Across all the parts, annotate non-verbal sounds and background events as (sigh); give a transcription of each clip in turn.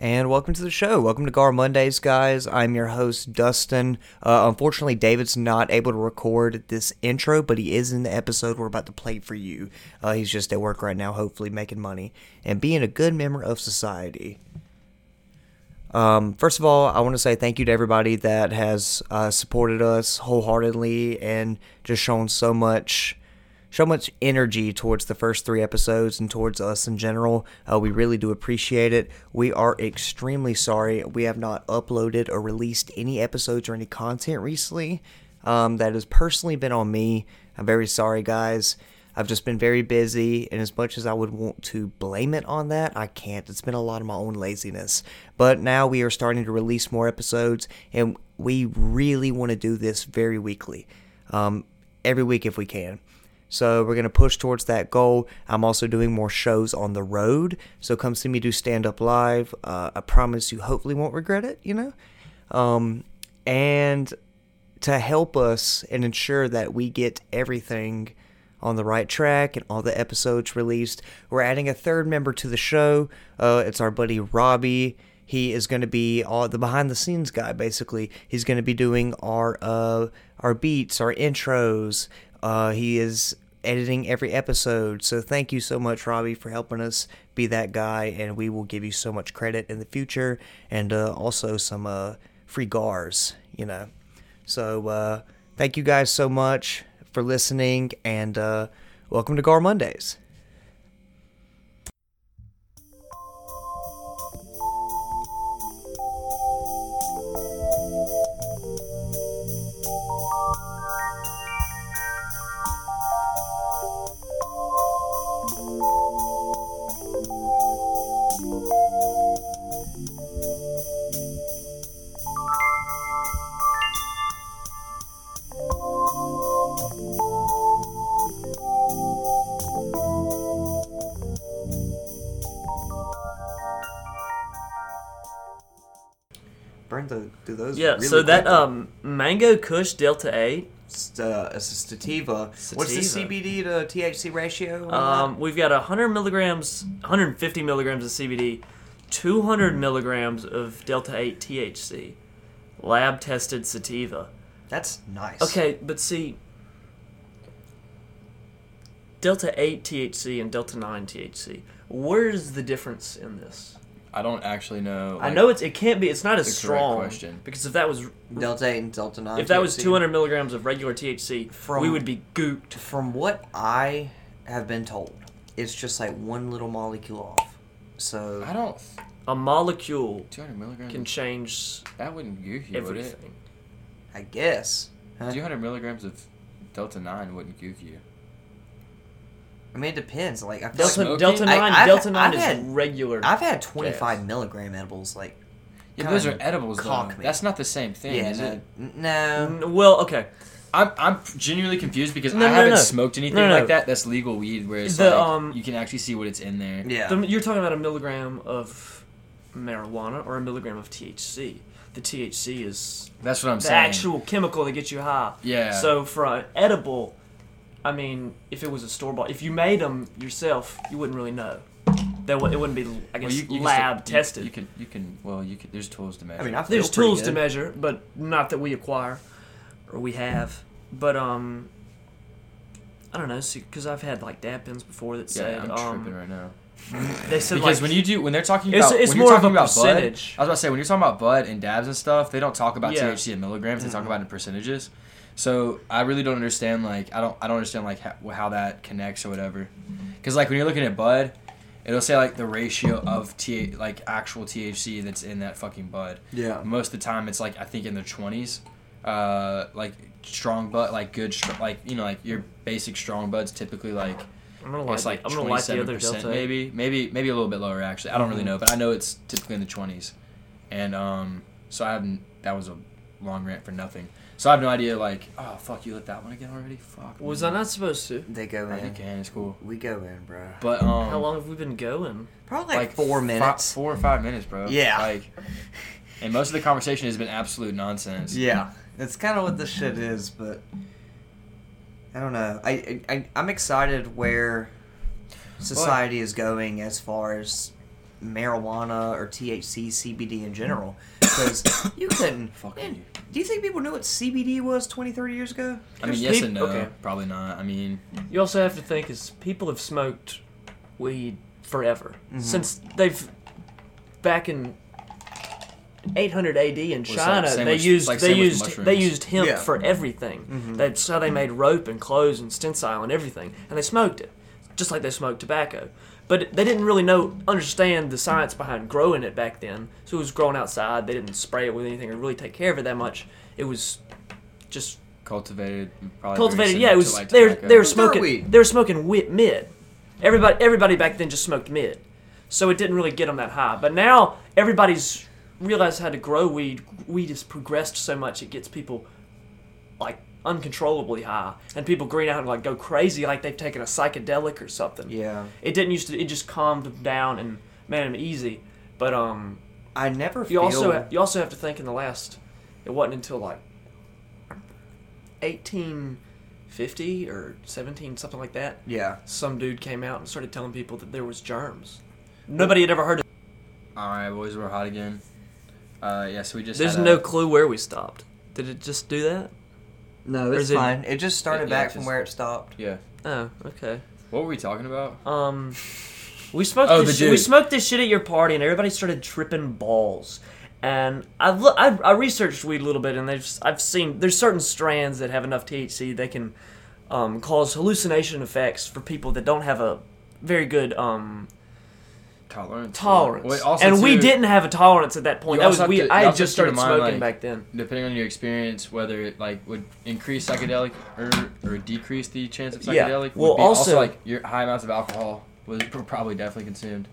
and welcome to the show. Welcome to Gar Mondays, guys. I'm your host, Dustin. Uh, unfortunately, David's not able to record this intro, but he is in the episode we're about to play for you. Uh, he's just at work right now, hopefully making money and being a good member of society. Um, first of all, I want to say thank you to everybody that has uh, supported us wholeheartedly and just shown so much so much energy towards the first three episodes and towards us in general. Uh, we really do appreciate it. We are extremely sorry we have not uploaded or released any episodes or any content recently. Um, that has personally been on me. I'm very sorry, guys. I've just been very busy, and as much as I would want to blame it on that, I can't. It's been a lot of my own laziness. But now we are starting to release more episodes, and we really want to do this very weekly, um, every week if we can. So we're going to push towards that goal. I'm also doing more shows on the road. So come see me do stand up live. Uh, I promise you, hopefully, won't regret it, you know? Um, and to help us and ensure that we get everything on the right track and all the episodes released, we're adding a third member to the show. Uh, it's our buddy Robbie. He is going to be all the behind the scenes guy. Basically, he's going to be doing our uh, our beats, our intros. Uh, he is editing every episode. So thank you so much, Robbie, for helping us be that guy, and we will give you so much credit in the future, and uh, also some uh, free gars, you know. So uh, thank you guys so much for listening, and uh, welcome to Gar Mondays. Those Yeah, really so that um Mango Kush Delta 8, It's, uh, it's a sativa. What's the CBD to THC ratio? um, we've got 100 milligrams, 150 milligrams of CBD, 200 milligrams of Delta 8 THC, lab tested sativa. That's nice. Okay, but see, Delta 8 THC and Delta 9 THC, where's the difference in this? I don't actually know. I know it's it can't be it's not as the strong question. because if that was Delta 8 and Delta 9. if that was 200 milligrams of regular THC, From- we would be gooped. From what I have been told, it's just like one little molecule off. So I don't. A molecule 200 milligrams. can change that wouldn't goof you, would it? everything. I guess. Huh? 200 milligrams of Delta 9 wouldn't goof you. I mean, it depends. Like I feel Delta Smoking? Delta I- nine I've- Delta nine I've is had- regular. I've had 25 Yes. milligram edibles. Like Yeah, those are edibles though. me. That's not the same thing, yeah, is no, it? no. Well, okay. I'm I'm genuinely confused because No, I no, haven't no. smoked anything No, no. like that. That's legal weed, where it's The, like um, you can actually see what it's in there. Yeah. The- you're talking about a milligram of marijuana or a milligram of THC. The THC is That's what I'm the saying. actual chemical that gets you high. Yeah. So for an edible, I mean, if it was a store bought, if you made them yourself, you wouldn't really know. That w- it wouldn't be, I Well, guess, you- you can lab still- you- tested. You, can you can well you can. There's tools to measure. I mean, I There's pretty tools to measure, but not that we acquire or we have. But um, I don't know, because I've had like dab pens before that said. yeah, said I'm um, tripping right now. they said Because like when you do when they're talking about it's when more you're of talking a about bud, I was percentage. about to say when you're talking about bud and dabs and stuff, they don't talk about Yeah. THC in milligrams. They talk Mhm. about it in percentages. So I really don't understand like I don't I don't understand like how, how that connects or whatever. Because like when you're looking at bud, it'll say like the ratio of T like actual THC that's in that fucking bud. Yeah. Most of the time it's like I think in the twenties. Uh, like strong bud, like good, str- like you know, like your basic strong buds typically like I'm gonna it's like, like I'm gonna like the twenty-seven other percent, Delta. maybe, maybe, maybe a little bit lower. Actually, I don't really Mhm. know, but I know it's typically in the twenties, and um, so I haven't. That was a long rant for nothing. So I have no idea. Like, oh fuck, you lit that one again already? Fuck. Was man. I not supposed to? They go Nah, you in. can. It's cool. We go in, bro. But um, How long have we been going? Probably like, Like four fi- minutes. four or five minutes, bro. Yeah. Like, and most of the conversation has been absolute nonsense. Yeah, that's kind of what this shit is, but I don't know. I, I, I I'm excited where society is going as far as marijuana or THC, CBD in general. Because (coughs) you couldn't. (coughs) Fucking you. do you think people knew what CBD was 20, 30 years ago? I mean, yes peop- and no. okay. Probably not. I mean, You also have to think is people have smoked weed forever mm-hmm. since they've back in 800 AD in Well, China same they with- used like they same with used they used hemp Yeah. for everything. Mm-hmm. That's how they made rope and clothes and stencil and everything, and they smoked it just like they smoked tobacco. But they didn't really know understand the science behind growing it back then. So it was grown outside. They didn't spray it with anything or really take care of it that much. It was just cultivated. Probably cultivated. Yeah, it was like, they were they were smoking weed. they were smoking wit mid. Everybody everybody back then just smoked mid, so it didn't really get them that high. But now everybody's realized how to grow weed. Weed has progressed so much it gets people like uncontrollably high, and people green out and like go crazy like they've taken a psychedelic or something. Yeah. It didn't used to. It just calmed them down and made them easy. But um, I never you feel. also you also have to think in the last it wasn't until like 1850 or 17 something like that yeah. some dude came out and started telling people that there was germs nobody had ever heard of All right, boys, we're hot again. Uh, yeah, so we just. there's no a- clue where we stopped did it just do that No, it's it- fine. It just started Yeah, back it's from just- where it stopped. Yeah. oh okay What were we talking about? um (laughs) we smoked Oh, this the shit, we smoked this shit at your party and everybody started tripping balls and I, look, I I researched weed a little bit and there's I've seen there's certain strands that have enough THC they can um, cause hallucination effects for people that don't have a very good um, Tolerance. tolerance. Wait, also and we didn't have a tolerance at that point. That was also to- I had just started smoking like- back then. Depending on your experience, whether it like would increase psychedelic or or decrease the chance of psychedelic. Yeah. Well, would be also- like your high amounts of alcohol was probably definitely consumed,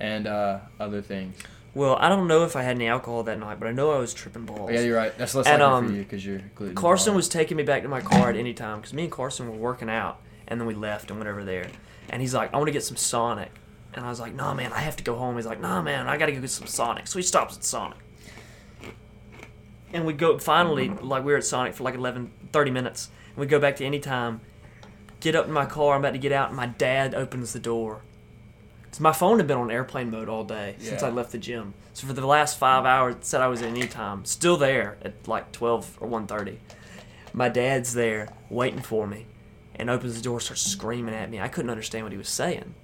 and uh, other things. Well, I don't know if I had any alcohol that night, but I know I was tripping balls. Yeah, you're right. That's less And, likely um, for you because you're gluten. Carson was taking me back to my car at any time because me and Carson were working out, and then we left and went over there. And he's like, "I want to get some Sonic," and I was like, "Nah, man, I have to go home." He's like, "Nah, man, I gotta go get some Sonic." So he stops at Sonic, and we go finally like we were at Sonic for like 11, 30 minutes, and we go back to any time. Get up in my car. I'm about to get out, and my dad opens the door. So my phone had been on airplane mode all day since I left the gym. So for the last five hours, it said I was at any time. Still there at like 12 or 1.30. My dad's there waiting for me and opens the door, starts screaming at me. I couldn't understand what he was saying.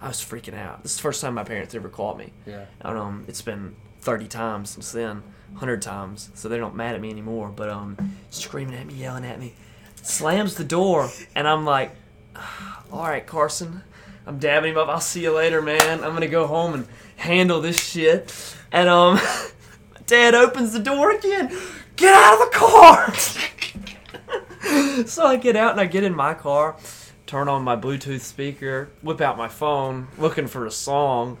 I was freaking out. This is the first time my parents ever caught me. Yeah. Don't know. It's been 30 times since then, 100 times. So they're not mad at me anymore. But um, screaming at me, yelling at me. Slams the door, and I'm like, (sighs) all right, Carson. I'm dabbing him up. I'll see you later, man. I'm gonna go home and handle this shit. And um, my (laughs) dad opens the door again. Get out of the car. (laughs) so I get out and I get in my car, turn on my Bluetooth speaker, whip out my phone, looking for a song.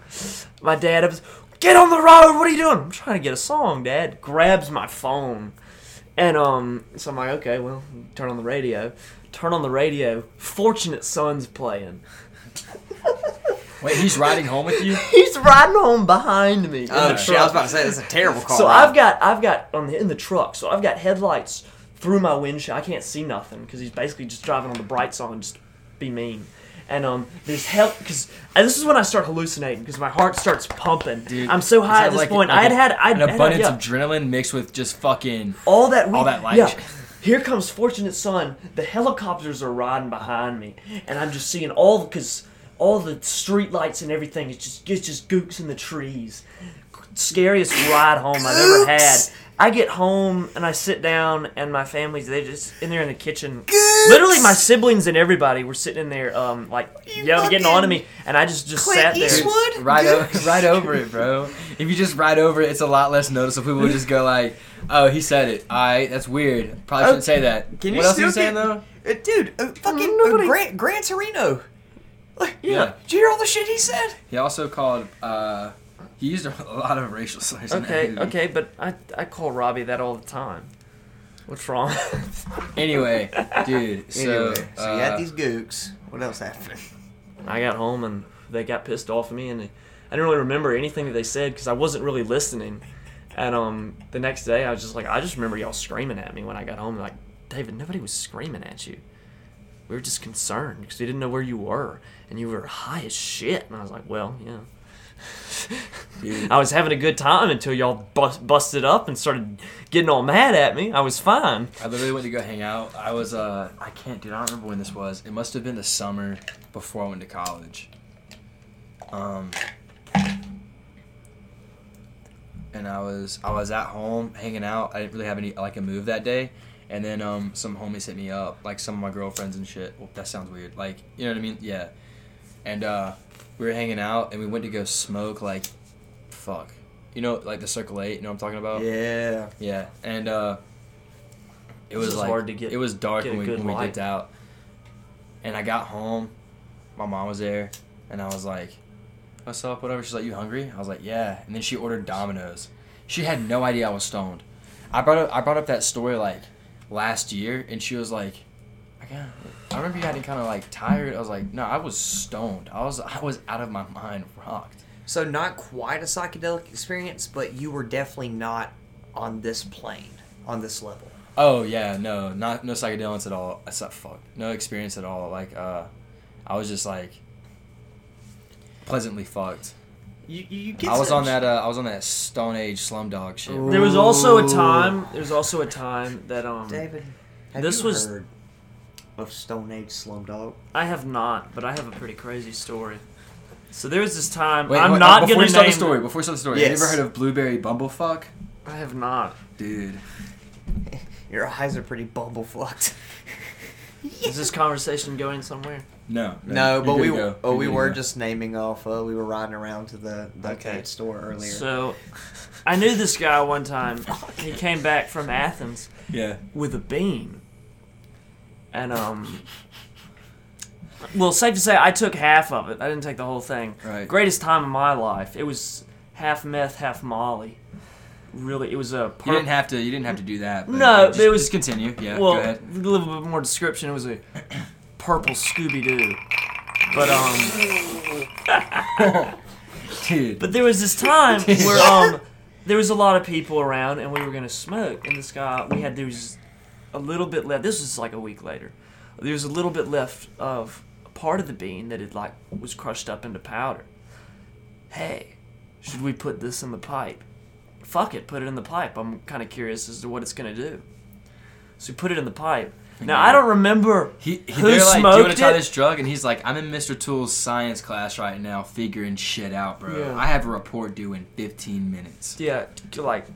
My dad opens, get on the road. What are you doing? I'm trying to get a song, Dad. Grabs my phone. And um, so I'm like, okay, well, turn on the radio. Turn on the radio. Fortunate Son's playing. (laughs) Wait, he's riding home with you? (laughs) He's riding home behind me. in Oh the shit! I was about to say that's a terrible call. So I've got I've got on the in the truck. So I've got headlights through my windshield. I can't see nothing because he's basically just driving on the bright side and just be mean. And um, there's hell because this is when I start hallucinating because my heart starts pumping. Dude, I'm so high at this like- point. like I had a- had I an had abundance yeah, of adrenaline mixed with just fucking. all that all that light. Yeah. Here comes Fortunate Son. The helicopters are riding behind me, and I'm just seeing all because all the street lights and everything. It's just it's just gooks in the trees. Scariest ride home I've ever had. I get home and I sit down, and my family's they just in there in the kitchen. Literally, my siblings and everybody were sitting in there, um, like yelling, getting on to me, and I just just Clint sat there. Eastwood? Right, o- (laughs) right over it, bro. If you just ride over it, it's a lot less noticeable. People would just go like, "Oh, he said it. I. That's weird. Probably shouldn't say that." Can you what else are you saying though? Uh, dude, uh, fucking uh, Grant Gran Torino. Like, Yeah. Did you hear all the shit he said? He also called. uh He used a (laughs) lot of racial slurs. in that Okay, movie. okay, but I I call Robbie that all the time. What's wrong? (laughs) Anyway, dude. So, anyway, so you uh, had these gooks. What else happened? I got home and they got pissed off at me, and I didn't really remember anything that they said because I wasn't really listening. And um, the next day, I was just like, I just remember y'all screaming at me when I got home. Like, David, nobody was screaming at you. We were just concerned because we didn't know where you were, and you were high as shit. And I was like, well, yeah. (laughs) I was having a good time until y'all bust, busted up and started getting all mad at me. I was fine. I literally went to go hang out. I was uh I can't dude, I don't remember when this was. It must have been the summer before I went to college. Um and I was I was at home hanging out. I didn't really have any like a move that day. And then um some homies hit me up, like some of my girlfriends and shit. Well, that sounds weird. Like, you know what I mean? Yeah. And uh we were hanging out and we went to go smoke like fuck. You know, like the Circle 8, you know what I'm talking about? Yeah. Yeah, and uh, it was It's like hard to get- it was dark when we, good when we light. dipped out, and I got home. My mom was there, and I was like, "What's up? Whatever." She's like, "You hungry?" I was like, "Yeah." And then she ordered Domino's. She had no idea I was stoned. I brought up I brought up that story like last year, and she was like, "I got." I remember you getting kind of like tired. I was like, "No, I was stoned. I was I was out of my mind, rocked." So not quite a psychedelic experience, but you were definitely not on this plane, on this level. Oh yeah, no, not no psychedelics at all. That's not fuck. No experience at all. Like uh, I was just like pleasantly fucked. You you get I was on that. Uh, I was on that Stone Age Slumdog shit. Ooh. There was also a time. There was also a time that um. David. Have This you was- heard of Stone Age Slumdog. I have not, but I have a pretty crazy story. So there was this time. Wait, I'm wait, not before gonna you start name. the story. Before you start the story, have you ever heard of Blueberry Bumblefuck? I have not. Dude, (laughs) Your eyes are pretty bumblefucked. (laughs) Is this conversation going somewhere? no, No, you're but good we to go. oh You're we good to were go. just naming off. Uh, we were riding around to the the Okay. arcade store earlier. So, I knew this guy one time. (laughs) He came back from Athens yeah. with a bean, and um. Well, safe to say, I took half of it. I didn't take the whole thing. Right. Greatest time of my life. It was half meth, half Molly. Really, it was a. You didn't have to. You didn't have to do that. No, just, it was- Just continue. Yeah. well, go ahead. a little bit more description. It was a (clears throat) purple Scooby Doo. But um, (laughs) Dude. but there was this time (laughs) where um, there was a lot of people around, and we were gonna smoke. And this guy, we had there was a little bit left. This was like a week later. There was a little bit left of a part of the bean that had like was crushed up into powder. Hey, should we put this in the pipe? Fuck it, put it in the pipe. I'm kind of curious as to what it's gonna do. So we put it in the pipe. Now I don't remember He, he who they're like, do you want to try it. this drug? And he's like, I'm in Mr. Tool's science class right now, figuring shit out, bro. Yeah. I have a report due in 15 minutes. Yeah, to, like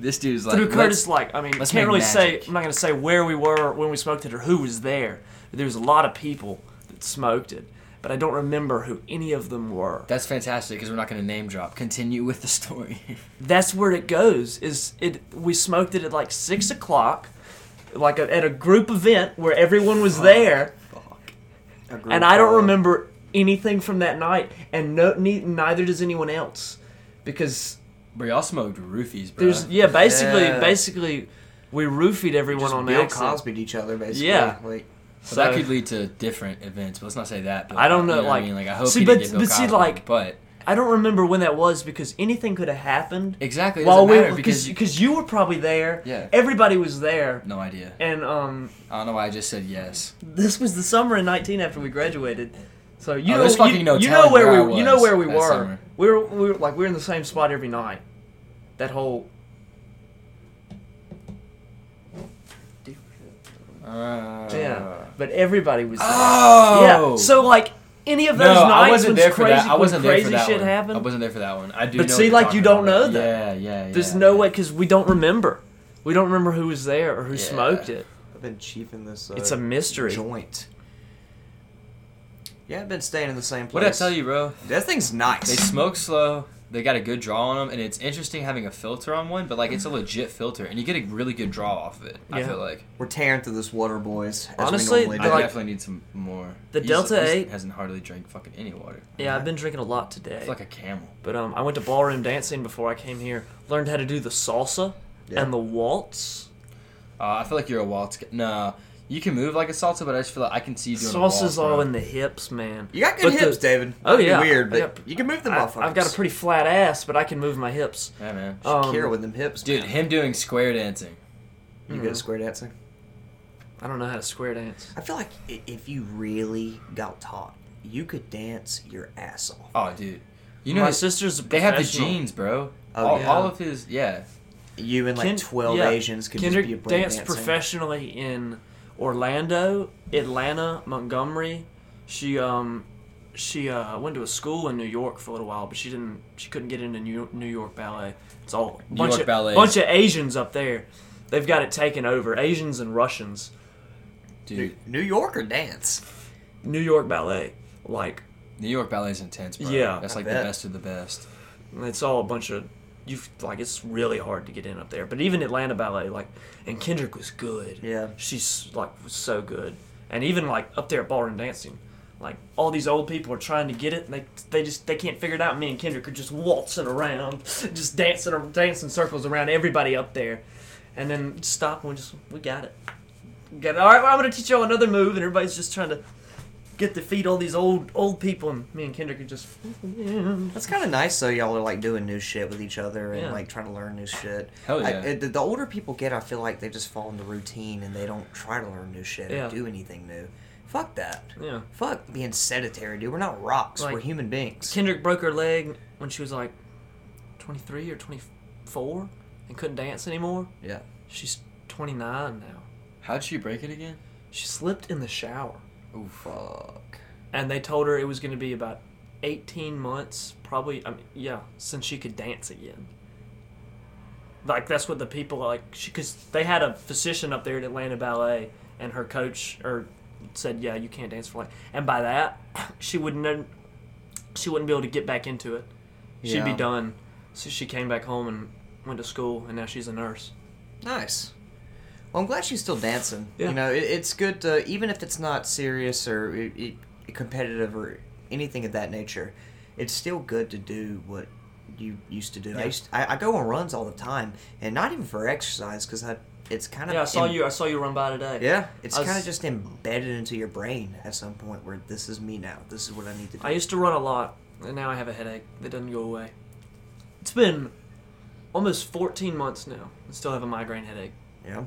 This dude's like, through Curtis, like I mean, let's can't really say. I'm not gonna say where we were when we smoked it or who was there. There was a lot of people that smoked it, but I don't remember who any of them were. That's fantastic because we're not going to name drop. Continue with the story. (laughs) That's where it goes. Is it? We smoked it at like six o'clock, like a, at a group event where everyone was there, A group and I don't remember anything from that night, and no, ne- neither does anyone else, because Bro, y'all smoked roofies, bro. there's yeah, basically, Yeah. basically, we roofied everyone Just on Bill accident. Cosby'd each other basically. Yeah. Like, so that could lead to different events, but let's not say that. But I don't know, you what like- I mean, like I hope see, he but- didn't get Bill but see, like- but I don't remember when that was because anything could have happened exactly, it while we matter because because because you were probably there. Yeah. Everybody was there, no idea. and um, I don't know why I just said yes. this was the summer in 19 after we graduated. So you Oh, know, you, no you know where, where we I you know where we were. summer. We were we were like we were in the same spot every night. That whole Uh, yeah, but everybody was there. Oh. Yeah. So like any of those no, nights when crazy, that. I wasn't when there crazy for that shit one. happened. I wasn't there for that one. I do. But know see, like, you don't know that. Yeah, yeah, yeah. There's no way because we don't remember. We don't remember who was there or who Yeah. smoked it. I've been chiefing this. Uh, It's a mystery. joint. Yeah, I've been staying in the same place. What did I tell you, bro? That thing's nice. They smoke slow. They got a good draw on them, and it's interesting having a filter on one. But like, it's a legit filter, and you get a really good draw off of it. I feel like. We're tearing through this water, boys. As Honestly, we normally I like- definitely need some more. The He's- Delta he's- 8 hasn't hardly drank fucking any water. Yeah, I've been drinking a lot today. feel like a camel. But um, I went to ballroom dancing before I came here. Learned how to do the salsa Yeah. and the waltz. Uh, I feel like you're a waltz. Guy. No, you can move like a salsa, but I just feel like I can see you doing a waltz, Salsa's all bro. in the hips, man. You got good But the- hips, David. Oh, Might be yeah. weird, I but got- you can move them I, motherfuckers. I've got a pretty flat ass, but I can move my hips. Yeah, man. Um, Shakira with them hips, Dude, man. him doing square dancing. You good at square dancing? I don't know how to square dance. I feel like i- if you really got taught, you could dance your ass off. Oh, dude. You know, my his- sister's a they have the professional. genes, bro. Oh, all, yeah. all of his, yeah. You and like Ken- twelve yeah. Asians could Kendrick just be a break danced dancing. professionally in Orlando, Atlanta, Montgomery. She um she uh, went to a school in New York for a little while, but she didn't she couldn't get into New New York Ballet. It's all New bunch York of Ballet. bunch of Asians up there. They've got it taken over. Asians and Russians. Dude, New, New York or dance? New York Ballet, like New York Ballet is intense, bro. Yeah, That's like the best of the best. it's all a bunch of you like it's really hard to get in up there. But even Atlanta Ballet, like and Kendrick was good. Yeah. she's like was so good and even like up there at ballroom dancing like all these old people are trying to get it and they they just they can't figure it out me and kendrick are just waltzing around (laughs) just dancing dancing circles around everybody up there and then stop and we just we got it We got it. all right well, i'm gonna teach y'all another move and everybody's just trying to get to feed all these old old people and me and kendrick are just That's kind of nice though. Y'all are like doing new shit with each other and Yeah. like trying to learn new shit. Hell I- yeah. it- the, the older people get, I feel like they just fall into routine and they don't try to learn new shit Yeah. or do anything new. Fuck that. yeah Fuck being sedentary, dude. We're not rocks. Like- We're human beings. kendrick broke her leg when she was like 23 or 24 and couldn't dance anymore yeah. She's 29 now. How'd she break it again? She slipped in the shower. Oh fuck. And they told her it was going to be about 18 months, probably, I mean, yeah, since she could dance again. Like, that's what the people, like, she, because they had a physician up there at Atlanta Ballet, and her coach, or said, yeah, you can't dance for like, and by that, (coughs) she wouldn't, she wouldn't be able to get back into it. She'd be done. So she came back home and went to school, and now she's a nurse. Nice. Well, I'm glad she's still dancing. Yeah. You know, it, it's good to, even if it's not serious or it, it, competitive or anything of that nature, it's still good to do what you used to do. I, used I, I go on runs all the time, and not even for exercise because I, it's kind of Yeah, I saw you, I saw you run by today. Yeah, it's kind of just embedded into your brain at some point where this is me now. This is what I need to do. I used to run a lot, and now I have a headache that doesn't go away. It's been almost 14 months now. I still have a migraine headache. yeah.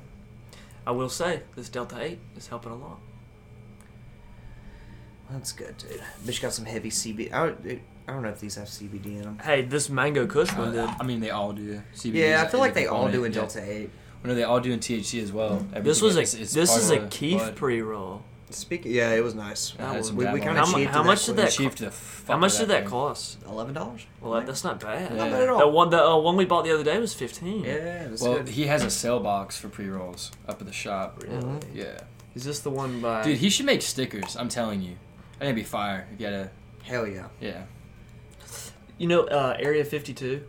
I will say, this Delta 8 is helping a lot. That's good, dude. Bitch got some heavy CBD. I don't, I don't know if these have CBD in them. Hey, this Mango Kush one did. Uh, I mean, they all do. CBD Yeah, I feel like they all do in. Delta 8. Well, no, they all do in THC as well. This was a is- is this part is of a the Keith bud. pre-roll. Speak. Yeah, it was nice. It had we we kind of it. How mu- cheaped how it much did quick. that Chiefed the fuck How much did that thing. cost? Eleven dollars. Well, that's not bad. Not bad at all. The one the uh, one we bought the other day was 15. Yeah, it was Well, good. he has a sale box for pre rolls up at the shop. Really? Yeah, Is this the one by? dude, he should make stickers. I'm telling you, I think it'd be fire. If you had a Hell yeah. yeah, you know uh, Area 52?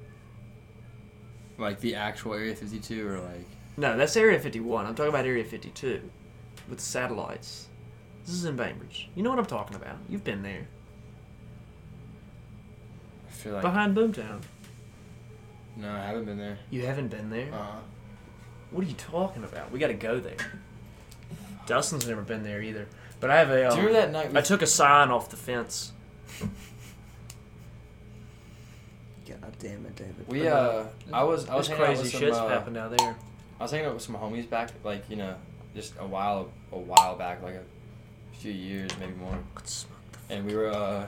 like the actual Area 52 or like. No, that's Area 51. I'm talking about Area 52 with satellites. This is in Bainbridge. You know what I'm talking about. You've been there. I feel like Behind Boomtown. no, I haven't been there. You haven't been there? Uh, What are you talking about? We got to go there. Dustin's never been there either. But I have a. do you Um, remember that night? We I took a sign off the fence. God damn it, David. we uh, I was I was This hanging out crazy with some, shit's uh, happened out there. I was hanging out with some homies back, like you know, just a while a while back, like a few years, maybe more. Let's smoke the And we were uh,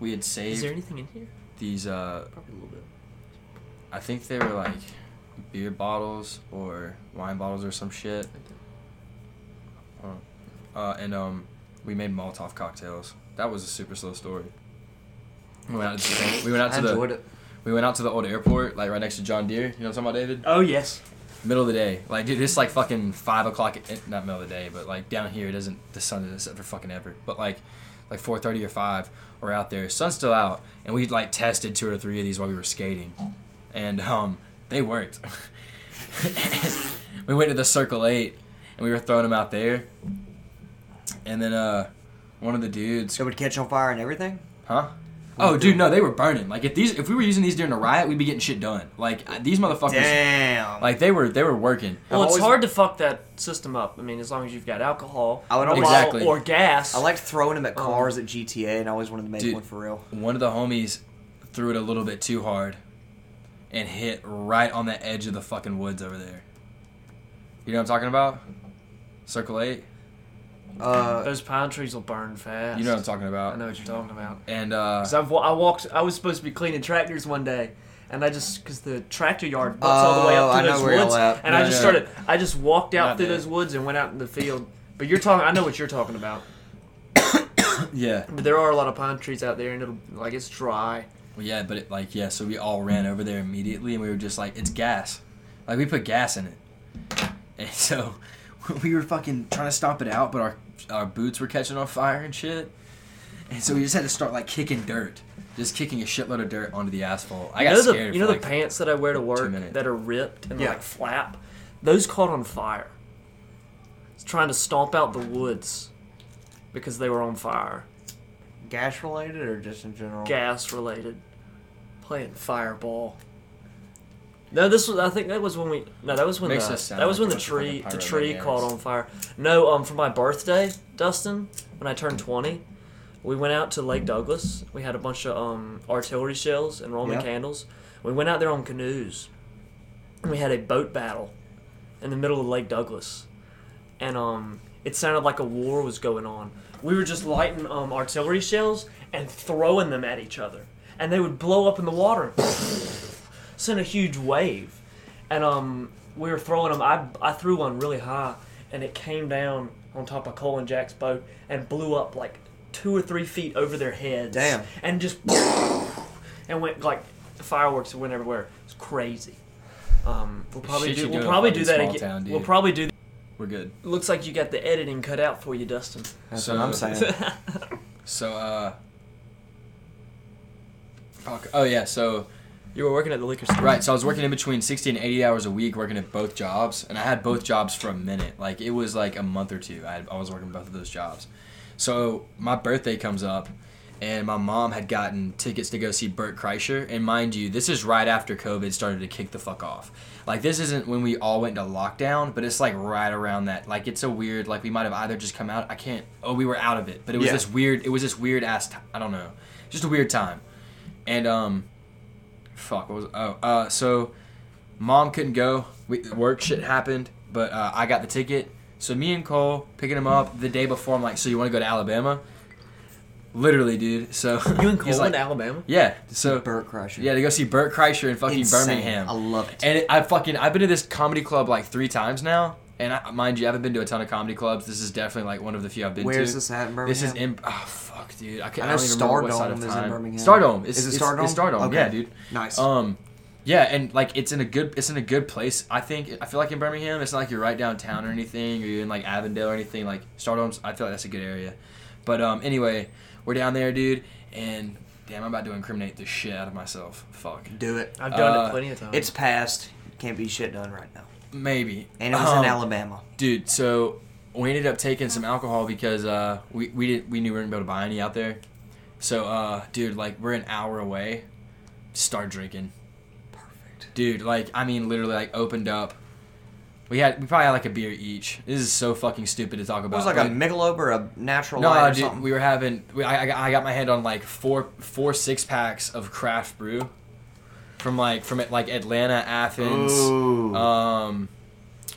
we had saved. Is there anything in here? these uh, Probably a little bit. I think they were like beer bottles or wine bottles or some shit. Uh, and um, we made Molotov cocktails. That was a super slow story. We went out to, we went out to the it. we went out to the old airport, like right next to John Deere. You know what I'm talking about, David? Oh yes. Middle of the day, like dude, it's like fucking five o'clock. Not middle of the day, but like down here, it doesn't. The sun doesn't set for fucking ever. But like, like four thirty or five, we're out there. Sun's still out, and we like tested two or three of these while we were skating, and um, they worked. (laughs) we went to the Circle Eight, and we were throwing them out there, and then uh, one of the dudes, it would catch on fire and everything? huh? Oh, dude, no, they were burning. Like if these, if we were using these during a riot, we'd be getting shit done. Like uh, these motherfuckers, Damn. like they were, they were working. Well, it's always- hard to fuck that system up. I mean, as long as you've got alcohol, I would or- always- Exactly. or gas. I liked throwing them at Um, cars at GTA, and I always wanted to make Dude. one for real. one of the homies threw it a little bit too hard and hit right on the edge of the fucking woods over there. You know what I'm talking about? Circle 8? Uh, Those pine trees will burn fast. You know what I'm talking about. I know what you're talking about. And uh, Cause I've, wa- I walked. I was supposed to be cleaning tractors one day, and I just because the tractor yard butts all the way Oh, up I through know those where y'all woods, at. and I No, just no. started. I just walked out Not through there. those woods and went out in the field. But you're talking. I know what you're talking about. (coughs) yeah, But there are a lot of pine trees out there, and it'll like it's dry. Well, yeah, but it, like yeah, so we all ran over there immediately, and we were just like, it's gas, like we put gas in it, (laughs) and so (laughs) we were fucking trying to stomp it out, but our our boots were catching on fire and shit, and so we just had to start like kicking dirt, just kicking a shitload of dirt onto the asphalt. I you got know scared. the you know for, the pants that I wear to work that are ripped and Yeah. like flap. Those caught on fire. It's trying to stomp out the woods because they were on fire. gas related or just in general? gas related. Playing fireball. No, this was. I think that was when we. No, that was when Makes the. us sound That was like when the bunch of fucking tree. The tree caught on fire. No, um, for my birthday, Dustin, when I turned twenty, we went out to Lake Douglas. We had a bunch of um artillery shells and Roman Yeah. candles. We went out there on canoes. And we had a boat battle in the middle of Lake Douglas, and um, it sounded like a war was going on. We were just lighting um artillery shells and throwing them at each other, and they would blow up in the water, send a huge wave, and um, we were throwing them. I I threw one really high, and it came down on top of Cole and Jack's boat and blew up like two or three feet over their heads. Damn. And just (laughs) and went like fireworks went everywhere. It's crazy. Um, we'll probably Shit do. should We'll go probably do that again. town, we'll probably do. we're good. Looks like you got the editing cut out for you, Dustin. That's So- what I'm saying. So (laughs) uh. Oh yeah, so You were working at the liquor store. Right, so I was working in between 60 and 80 hours a week working at both jobs, and I had both jobs for a minute. Like, it was like a month or two. I, had, I was working both of those jobs. So, my birthday comes up, and my mom had gotten tickets to go see Burt Kreischer. And mind you, this is right after COVID started to kick the fuck off. Like, this isn't when we all went into lockdown, but it's like right around that. Like, it's a weird, like, we might have either just come out, I can't, oh, we were out of it. But it was Yeah. this weird, it was this weird ass, t- I don't know, just a weird time. And, um, fuck what was oh uh so mom couldn't go we, work shit happened but uh, i got the ticket so me and cole picking him up the day before i'm like so you want to go to alabama literally dude so (laughs) You and Cole like, in Alabama? yeah so Burt Kreischer. yeah to go see burt kreischer in fucking Insane. birmingham I love it. and it, I fucking I've been to this comedy club like three times now, and I, mind you, I haven't been to a ton of comedy clubs. This is definitely like one of the few I've been to. Where's this at in Birmingham? This is in oh fuck, dude. I, can't, I I, don't even remember what side of Stardome is in time. Birmingham. Stardome. It's, Is it it's- It's Stardome. Okay. Yeah, dude. Nice. Um, yeah, and like it's in a good it's in a good place. I think I feel like in Birmingham, it's not like you're right downtown or anything, or you're in like Avondale or anything. Like Stardome's, I feel like that's a good area. But um, anyway, we're down there, dude, and damn, I'm about to incriminate the shit out of myself. Fuck. Do it. I've done Uh, it plenty of times. It's past. Can't be shit done right now. Maybe. And it was Um, in Alabama. dude. So we ended up taking some alcohol because uh, we we did we knew we weren't able to buy any out there. So uh, dude, like we're an hour away. Start drinking, Perfect. dude. Like I mean, literally, like opened up. We had we probably had like a beer each. This is so fucking stupid to talk about. It was like a Michelob or a natural no, light or dude, something. we were having. We, I, I got my hand on like four four six packs of craft brew, from like from like Atlanta, Athens, um,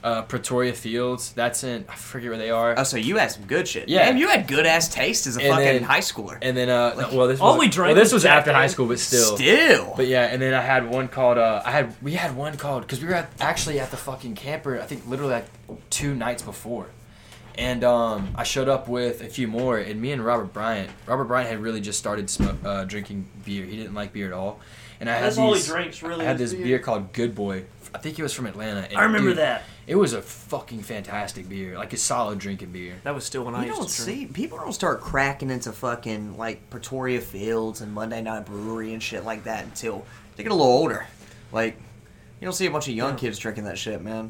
uh, Pretoria Fields. That's in I forget where they are. oh, so you had some good shit. Yeah. Damn, you had good ass taste as a And fucking then- high schooler. and then uh, Like, well this all was, we drank well, this was was Jack after high Daniels. school, but still. Still. But yeah, and then I had one called. Uh, I had we had one called because we were at, actually at the fucking camper. I think literally like two nights before, and um, I showed up with a few more. And me and Robert Bryant. Robert Bryant had really just started sm- uh, drinking beer. He didn't like beer at all. And I had That's all he these- drinks, really, I had this beer. beer called Good Boy. I think it was from Atlanta. and I remember dude, that. It was a fucking fantastic beer, like a solid drinking beer. That was still when I You used don't to drink. see people don't start cracking into fucking like Pretoria Fields and Monday Night Brewery and shit like that until they get a little older. Like you don't see a bunch of young Yeah. kids drinking that shit, man.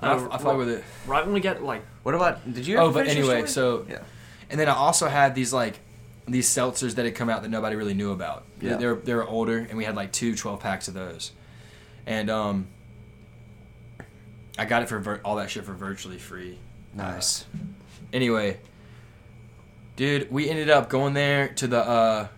I, Uh, I fuck with it. Right when we got like What about? Did you? Oh, but finish your anyway, story? so yeah. And then I also had these like these seltzers that had come out that nobody really knew about. They- Yeah. They were they were older and we had like two 12 packs of those. And um I got it for vir- all that shit for virtually free. Nice. Anyway, dude, we ended up going there to the uh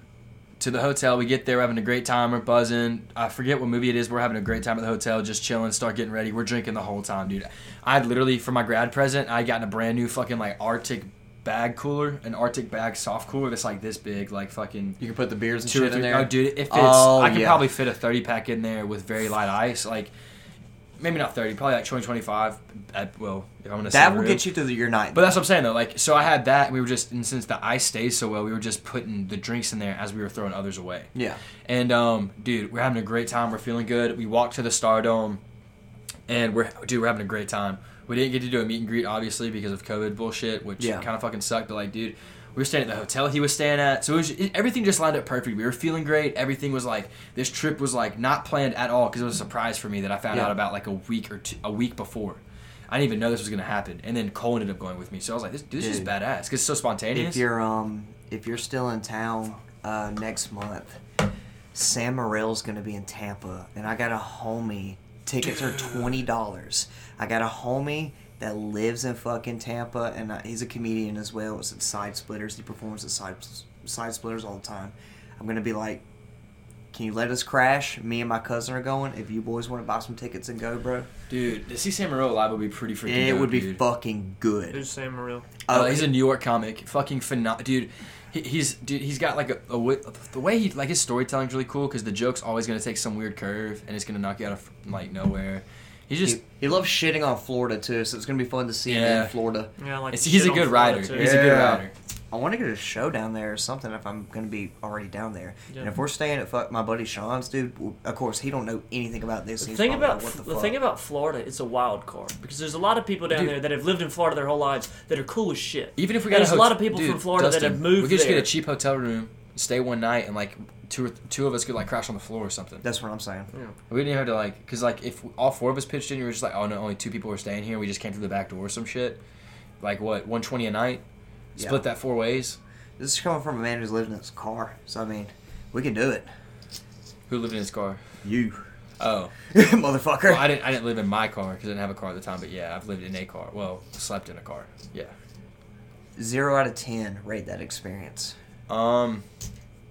to the hotel. We get there, we're having a great time. We're buzzing. I forget what movie it is. We're having a great time at the hotel, just chilling, start getting ready. We're drinking the whole time, dude. I literally for my grad present, I got a brand new fucking like Arctic bag cooler, an Arctic bag soft cooler that's like this big, like fucking You can put the beers and shit in there. Oh, dude, it fits. Oh, I could yeah. probably fit a thirty pack in there with very light ice, like. Maybe not thirty, probably like 20, 25 At, well, if I'm gonna that will real. get you through the, your night. But that's what I'm saying though. Like, so I had that. And we were just, and since the ice stays so well, we were just putting the drinks in there as we were throwing others away. yeah. And um, dude, we're having a great time. We're feeling good. We walked to the Stardome, and we're dude, we're having a great time. We didn't get to do a meet and greet obviously because of COVID bullshit, which Yeah. kind of fucking sucked. But like, dude, we were staying at the hotel he was staying at, so it was it, everything just lined up perfect. We were feeling great. Everything was like this trip was like not planned at all because it was a surprise for me that I found Yeah. out about like a week or two, a week before. I didn't even know this was gonna happen, and then Cole ended up going with me. So I was like, "This, this is Dude. badass because it's so spontaneous." If you're um if you're still in town uh, next month, Sam Morril's gonna be in Tampa, and I got a homie. Tickets are twenty dollars. I got a homie that lives in fucking Tampa, and uh, he's a comedian as well. It's at Side Splitters. He performs at Side Side Splitters all the time. I'm gonna be like, can you let us crash? Me and my cousin are going. If you boys want to buy some tickets and go, bro, dude, to see Sam Morril live would be pretty freaking. it dope, would be dude. fucking good. Who's Sam Morril? Oh, Uh, he's a New York comic. Fucking phenomenal, dude. He, he's dude. He's got like a, a the way he like his storytelling's really cool because the joke's always gonna take some weird curve and it's gonna knock you out of like nowhere. He's just he, he loves shitting on Florida too, so it's gonna be fun to see him in Florida. Yeah, like he's a good rider. too. He's a good rider. I want to get a show down there or something if I'm gonna be already down there. Yeah. And if we're staying at fuck my buddy Sean's, dude, of course he don't know anything about this. The He's thing about like, what the, the, fuck? thing about Florida, it's a wild card because there's a lot of people down Dude. there that have lived in Florida their whole lives that are cool as shit. Even if we And got there's a lot of people dude, from Florida that have moved We could just get a cheap hotel room, stay one night, and like two or two of us could like crash on the floor or something. That's what I'm saying. Yeah. We didn't even have to like, cause like if all four of us pitched in, you were just like, oh no, only two people were staying here. We just came through the back door or some shit. Like what, one twenty a night? Split Yeah. that four ways. This is coming from a man who's lived in his car, so I mean, we can do it. Who lived in his car? You, Oh, (laughs) motherfucker. well, I didn't. I didn't live in my car because I didn't have a car at the time. But yeah, I've lived in a car. Well, slept in a car. Yeah. Zero out of ten. Rate that experience. Um.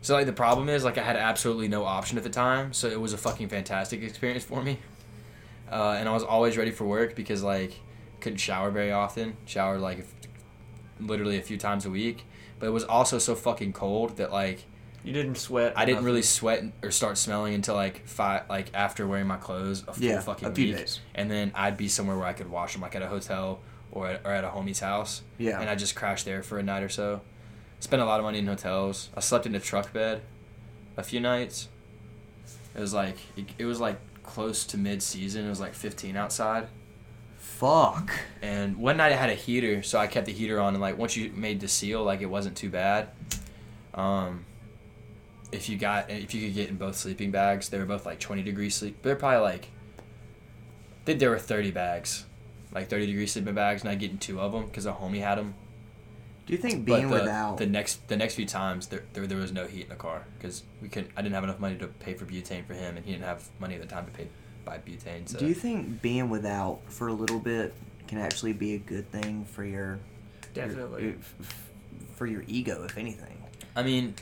So like the problem is like I had absolutely no option at the time, so it was a fucking fantastic experience for me. Uh, and I was always ready for work because like couldn't shower very often. Showered like if, literally a few times a week. But it was also so fucking cold that like You didn't sweat. I didn't nothing. really sweat or start smelling until like five like after wearing my clothes a full Yeah, fucking a few week. days. And then I'd be somewhere where I could wash them, like at a hotel or at, or at a homie's house. Yeah. And I just crashed there for a night or so. Spent a lot of money in hotels. I slept in a truck bed a few nights. It was like it, it was like close to mid season. It was like 15 outside. Fuck. And one night I had a heater, so I kept the heater on. And like once you made the seal, like it wasn't too bad. Um, if you got if you could get in both sleeping bags, they were both like 20 degree sleep. They're probably like. I think there were 30 bags, like 30 degree sleeping bags, and I get in two of them because a homie had them. Do you think being the, without the next the next few times there, there there was no heat in the car because we couldn't. I didn't have enough money to pay for butane for him, and he didn't have money at the time to pay buy butane. So Do you think being without for a little bit can actually be a good thing for your your- Definitely. your- f- f- for your ego, if anything? I mean,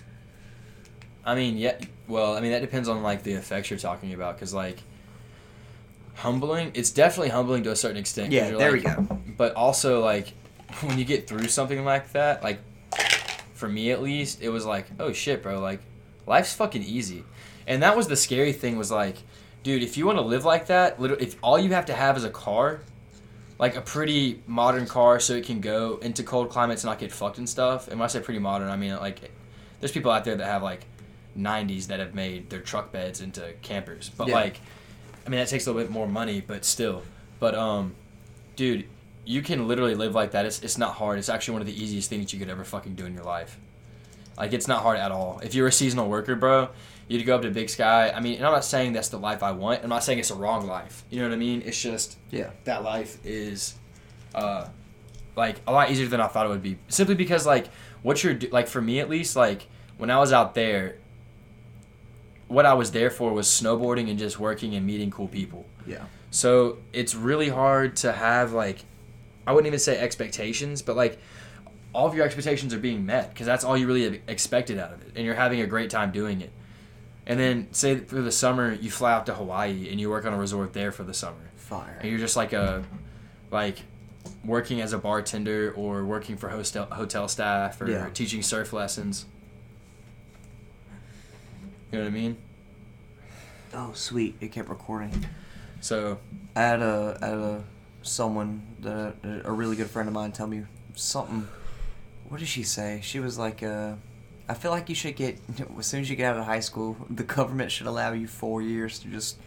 I mean, yeah. Well, I mean that depends on like the effects you're talking about, because like humbling, it's definitely humbling to a certain extent. Yeah, you're, there we go. But also like (laughs) when you get through something like that, like for me at least, it was like, oh shit, bro, like life's fucking easy, and that was the scary thing was like, dude, if you want to live like that, literally, if all you have to have is a car. Like a pretty modern car, so it can go into cold climates and not get fucked and stuff. And when I say pretty modern, I mean like there's people out there that have like 90s that have made their truck beds into campers but Yeah. like i mean that takes a little bit more money but still but um dude you can literally live like that it's, it's not hard it's actually one of the easiest things you could ever fucking do in your life like it's not hard at all if you're a seasonal worker bro you'd go up to big sky i mean and i'm not saying that's the life i want i'm not saying it's a wrong life you know what i mean it's just Yeah. that life is uh like a lot easier than I thought it would be. Simply because like what you're do- like for me at least like when I was out there what I was there for was snowboarding and just working and meeting cool people. Yeah. So it's really hard to have like I wouldn't even say expectations, but like all of your expectations are being met because that's all you really expected out of it, and you're having a great time doing it. And then say for the summer you fly out to Hawaii and you work on a resort there for the summer, Fire. and you're just like a like working as a bartender or working for hotel hotel staff or Yeah. teaching surf lessons. You know what I mean? Oh, sweet. It kept recording. So I had a, I had a someone that a really good friend of mine tell me something. What did she say? She was like, uh, "I feel like you should get (laughs) as soon as you get out of high school, the government should allow you four years to just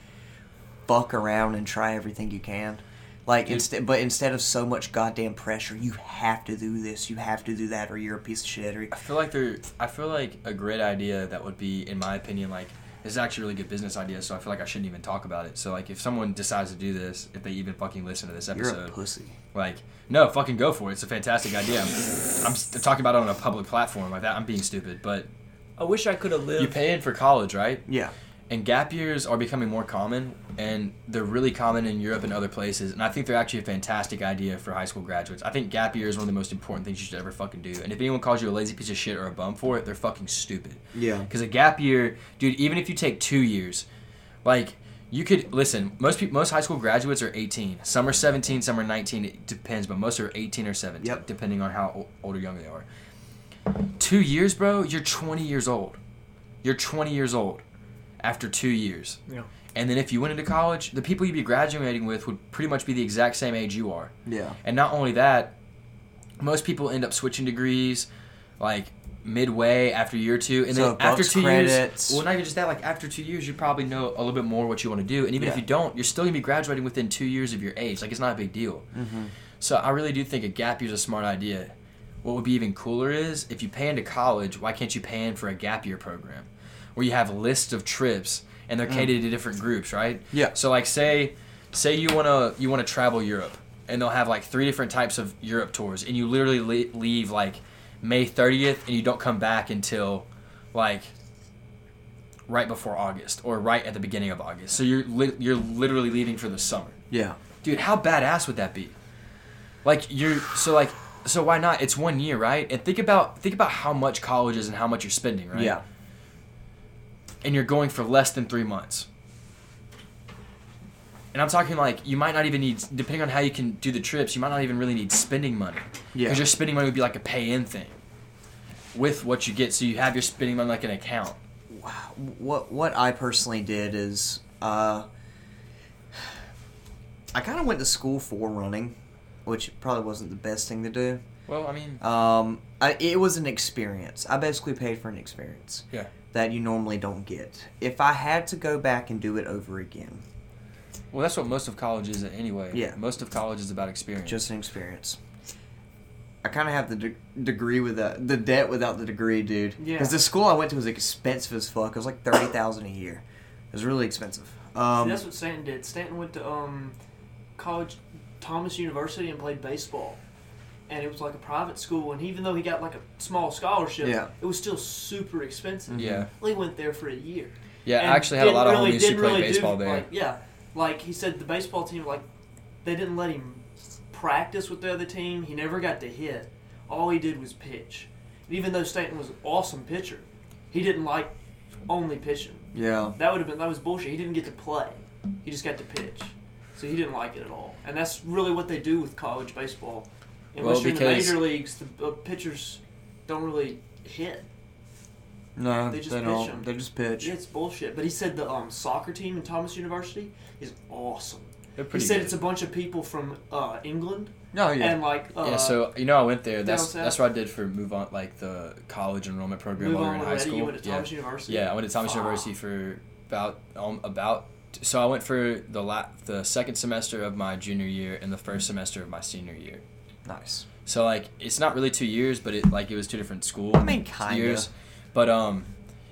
fuck around and try everything you can." Like instead, but instead of so much goddamn pressure, you have to do this, you have to do that, or you're a piece of shit. Or I feel like they're. I feel like a great idea that would be, in my opinion, like this is actually a really good business idea. So I feel like I shouldn't even talk about it. So like, if someone decides to do this, if they even fucking listen to this episode, you're a episode, pussy. like, no, fucking go for it. It's a fantastic idea. I'm, I'm s- talking about it on a public platform like that. I'm being stupid, but I wish I could have lived. you pay in for college, right? Yeah. And gap years are becoming more common, and they're really common in Europe and other places. And I think they're actually a fantastic idea for high school graduates. I think gap year is one of the most important things you should ever fucking do. And if anyone calls you a lazy piece of shit or a bum for it, they're fucking stupid. Yeah. Because a gap year, dude, even if you take two years, like you could listen. Most people, most high school graduates are 18. Some are 17, some are 19. It depends, but most are 18 or 17, Yep. depending on how old or young they are. Two years, bro, you're 20 years old. You're 20 years old after two years. Yeah. And then if you went into college, the people you'd be graduating with would pretty much be the exact same age you are. Yeah. And not only that, most people end up switching degrees like midway after year two. And So then after two credits. years, well, not even just that, like after two years, you probably know a little bit more what you want to do. And even if you don't, you're still going to be graduating within two years of your age. Like, it's not a big deal. Mm-hmm. So I really do think a gap year is a smart idea. What would be even cooler is if you pay into college, why can't you pay in for a gap year program where you have lists of trips and they're catered to different groups, right? Mm. Yeah. So like say say you wanna you wanna travel Europe and they'll have like three different types of Europe tours and you literally le- leave like May 30th and you don't come back until like right before August or right at the beginning of August. So you're li- you're literally leaving for the summer. Yeah. Dude, how badass would that be? Like you're so like so why not? It's one year, right? And think about think about how much college is and how much you're spending, right? Yeah. And you're going for less than three months. And I'm talking like you might not even need, depending on how you can do the trips, you might not even really need spending money. Yeah. Because your spending money would be like a pay-in thing, with what you get. So you have your spending money like an account. Wow. What what I personally did is uh, I kind of went to school for running, which probably wasn't the best thing to do. Well, I mean, Um, I, it was an experience. I basically paid for an experience yeah. That you normally don't get. If I had to go back and do it over again, Well, that's what most of college is anyway. Yeah. Most of college is about experience. just an experience. I kind of have the de- degree without the debt without the degree, dude. Yeah. Because the school I went to was expensive as fuck. It was like thirty thousand a year. It was really expensive. Um, See, that's what Stanton did. Stanton went to um, college, Thomas University, and played baseball. And it was like a private school, and even though he got like a small scholarship, Yeah. it was still super expensive. Mm-hmm. yeah. Well, he went there for a year. Yeah, And I actually had a didn't lot of really- homies who played really do- baseball there. Like, yeah, like he said, the baseball team like they didn't let him practice with the other team. He never got to hit. All he did was pitch. And even though Stanton was an awesome pitcher, he didn't like only pitching. yeah. That would have been that was bullshit. He didn't get to play. He just got to pitch. So he didn't like it at all. And that's really what they do with college baseball. Unless Well, you're in the major leagues, the pitchers don't really hit. No, They they, just pitch don't. 'em. They just pitch. Yeah, It's bullshit. But he said the um, soccer team in Thomas University is awesome. They're He said good. it's a bunch of people from uh, England Oh yeah. and like uh, yeah, so you know I went there. That's that's what I did for move on, like the college enrollment program move while we were in high school. You went to yeah. Thomas University. yeah, I went to Thomas Fuck. University for about um, about. So I went for the la- the second semester of my junior year and the first semester of my senior year. Nice. So like it's not really two years, but it like it was two different school I mean, kinda. years. But um,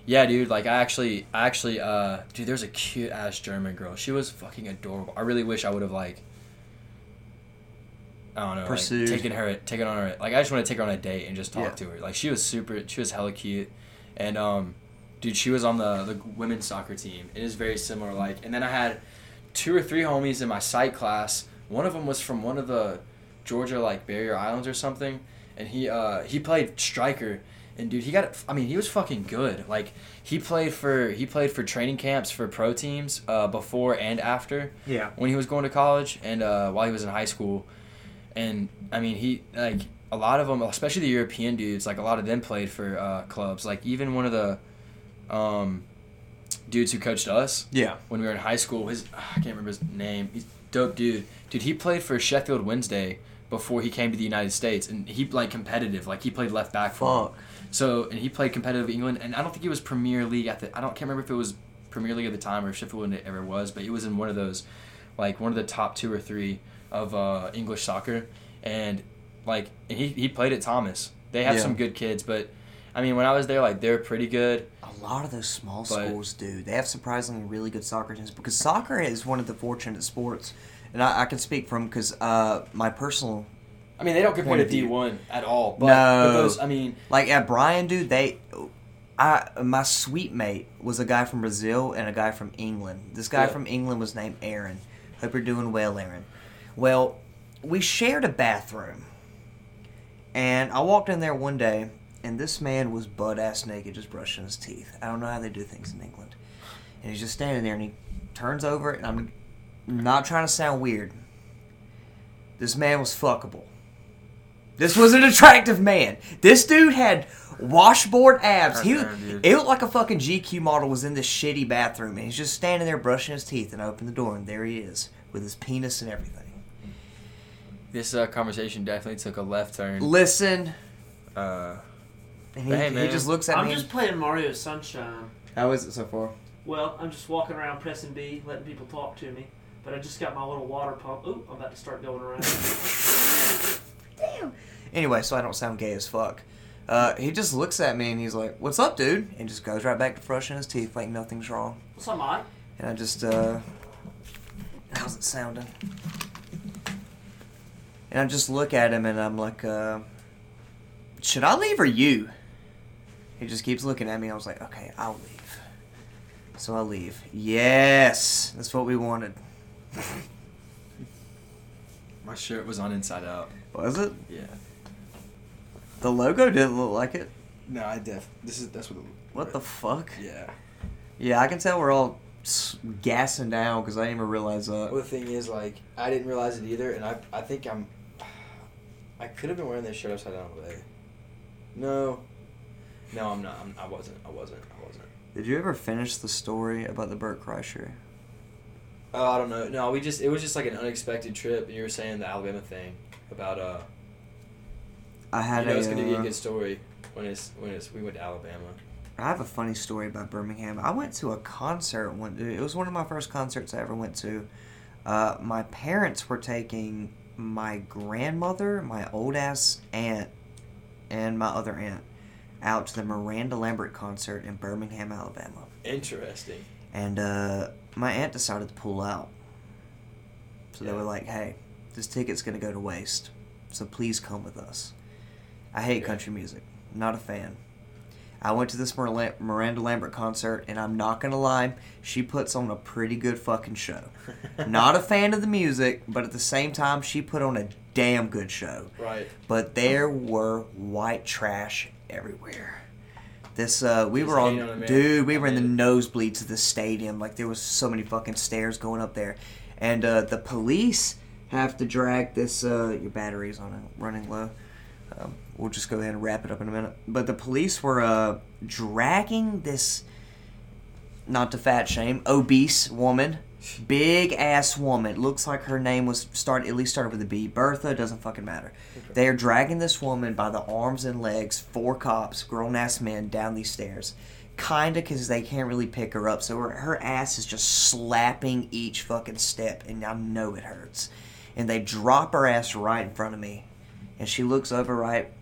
yeah, dude. Like I actually, I actually, uh, dude. There's a cute ass German girl. She was fucking adorable. I really wish I would have like. I don't know, like, Pursued. taken her, taking on her. Like I just want to take her on a date and just talk Yeah. to her. Like she was super. She was hella cute, and um, dude, she was on the the women's soccer team. It is very similar. Like, and then I had two or three homies in my psych class. One of them was from one of the Georgia like barrier islands or something, and he uh he played striker. And dude, he got. I mean, he was fucking good. Like he played for he played for training camps for pro teams uh, before and after Yeah. when he was going to college and uh, while he was in high school. And I mean, he like a lot of them, especially the European dudes. Like a lot of them played for uh, clubs. Like even one of the um, dudes who coached us Yeah. when we were in high school. His I can't remember his name. He's dope dude. Dude, he played for Sheffield Wednesday before he came to the United States, and he like competitive. Like he played left back for. Fuck. So and he played competitive England, and I don't think he was Premier League at the. I don't can't remember if it was Premier League at the time or if Sheffield it ever was, but he was in one of those, like one of the top two or three of uh, English soccer, and like and he he played at Thomas. They have Yeah. some good kids, but I mean when I was there, like they're pretty good. A lot of those small But- schools do. They have surprisingly really good soccer teams because soccer is one of the fortunate sports, and I, I can speak from because uh, my personal I mean they don't compare to D one at all, but, No. but those I mean like at Brian, dude. They, I my suite mate was a guy from Brazil and a guy from England. This guy Yeah. from England was named Aaron. Hope you're doing well, Aaron. Well, we shared a bathroom, and I walked in there one day, and this man was butt ass naked, just brushing his teeth. I don't know how they do things in England, and he's just standing there, and he turns over, and I'm not trying to sound weird. This man was fuckable. This was an attractive man. This dude had washboard abs. He, Goddamn, it looked like a fucking GQ model was in this shitty bathroom, and he's just standing there brushing his teeth. And I open the door, and there he is with his penis and everything. this uh, conversation definitely took a left turn. Listen, Uh, and he, Hey, he just looks at I'm me. just playing Mario Sunshine. How is it so far? Well, I'm just walking around pressing B, letting people talk to me. But I just got my little water pump. Ooh, I'm about to start going around. (laughs) Damn. Anyway, so I don't sound gay as fuck. Uh, he just looks at me and he's like, "What's up, dude?" And just goes right back to brushing his teeth like nothing's wrong. What's up, Mike? And I just, uh, how's it sounding? And I just look at him and I'm like, uh, should I leave or you? He just keeps looking at me. I was like, okay, I'll leave. So I leave. Yes, that's what we wanted. (laughs) my shirt was on inside out. Was it? Yeah. The logo didn't look like it. No, I def. This is that's what. It, What the fuck? Yeah. Yeah, I can tell we're all gassing down because I didn't even realize that. Well, the thing is, like, I didn't realize it either, and I, I think I'm, I could have been wearing this shirt upside down today. No, no, I'm not. I'm, I wasn't. I wasn't. I wasn't. Did you ever finish the story about the Burt Kreischer? Oh, I don't know. No, we just it was just like an unexpected trip. and You were saying the Alabama thing about uh, I had you know a. it's gonna be a uh, good story when it's when it's we went to Alabama. I have a funny story about Birmingham. I went to a concert. One, it was one of my first concerts I ever went to. Uh, my parents were taking my grandmother, my old ass aunt, and my other aunt out to the Miranda Lambert concert in Birmingham, Alabama. Interesting. And uh, my aunt decided to pull out. So they were like, hey, this ticket's going to go to waste. So please come with us. I hate Yeah. country music. Not a fan. I went to this Miranda Lambert concert, and I'm not going to lie, she puts on a pretty good fucking show. (laughs) not a fan of the music, but at the same time, she put on a damn good show. Right. But there were white trash everywhere. This uh, we Just were on, on dude. We were in the nosebleeds of the stadium. Like there was so many fucking stairs going up there, and uh, the police have to drag this. Uh, your battery's on it, running low. Um, we'll just go ahead and wrap it up in a minute. But the police were uh, dragging this, not to fat shame, obese woman, big ass woman. Looks like her name was start at least started with a B. Bertha doesn't fucking matter. They are dragging this woman by the arms and legs, four cops, grown ass men, down these stairs. Kinda because they can't really pick her up, so her, her ass is just slapping each fucking step, and I know it hurts. And they drop her ass right in front of me, and she looks over right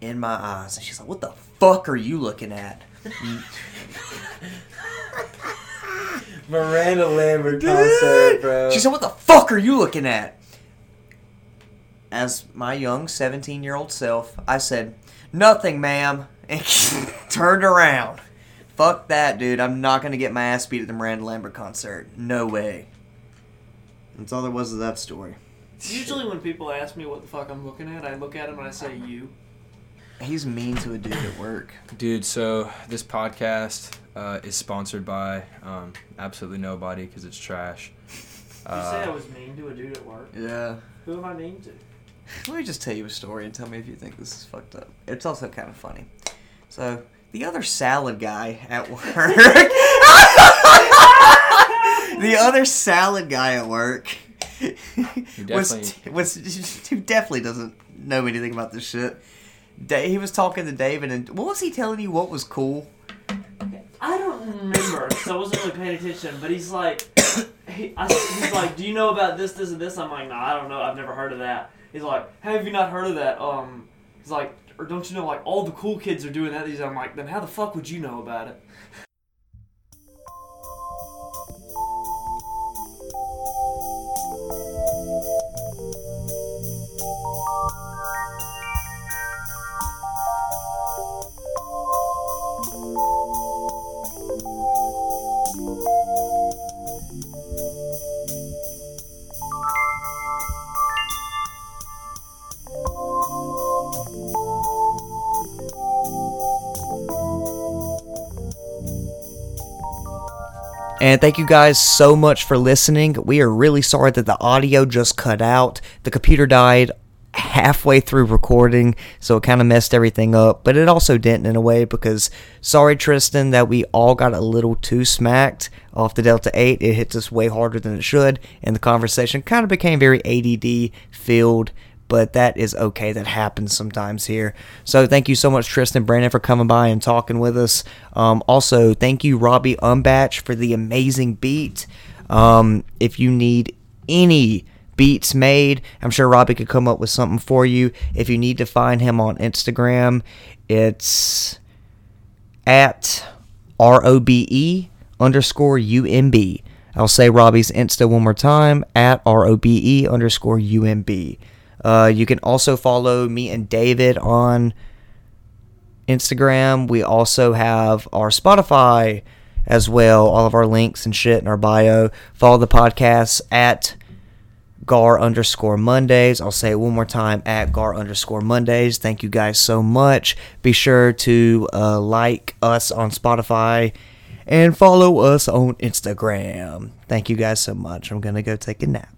in my eyes, and she's like, "What the fuck are you looking at?" (laughs) (laughs) Miranda Lambert Dude! She said, "What the fuck are you looking at?" As my young seventeen-year-old self, I said, "Nothing, ma'am," (laughs) and turned around. Fuck that, dude. I'm not gonna get my ass beat at the Miranda Lambert concert. No way. That's all there was of that story. Usually when people ask me what the fuck I'm looking at, I look at them and I say you. He's mean to a dude at work. Dude, so this podcast uh, is sponsored by um, absolutely nobody because it's trash. You say I Uh, was mean to a dude at work. Yeah. Who am I mean to? Let me just tell you a story and tell me if you think this is fucked up. It's also kind of funny. So, the other salad guy at work. (laughs) the other salad guy at work. was, definitely- was (laughs) who definitely doesn't know anything about this shit. Da- He was talking to David, and what was he telling you? What was cool? I don't remember, so I wasn't really paying attention. But he's like, (coughs) he, I, he's like, do you know about this, this, and this? I'm like, nah, I don't know. I've never heard of that. He's like, have you not heard of that? Um, he's like, or don't you know, like all the cool kids are doing that. He's, I'm like, then how the fuck would you know about it? And thank you guys so much for listening. We are really sorry that the audio just cut out. The computer died halfway through recording, so it kind of messed everything up. But it also didn't in a way because sorry, Tristan, that we all got a little too smacked off the Delta 8. It hits us way harder than it should, and the conversation kind of became very ADD filled but that is okay. That happens sometimes here. So thank you so much, Tristan Brandon, for coming by and talking with us. Um, also, thank you, Robbie Umbatch, for the amazing beat. Um, if you need any beats made, I'm sure Robbie could come up with something for you. If you need to find him on Instagram, it's at R O B E underscore U M B. I'll say Robbie's Insta one more time at R O B E underscore U M B. Uh, you can also follow me and David on Instagram. We also have our Spotify as well, all of our links and shit in our bio. Follow the podcast at Gar underscore Mondays. I'll say it one more time at Gar underscore Mondays. Thank you guys so much. Be sure to uh, like us on Spotify and follow us on Instagram. Thank you guys so much. I'm going to go take a nap.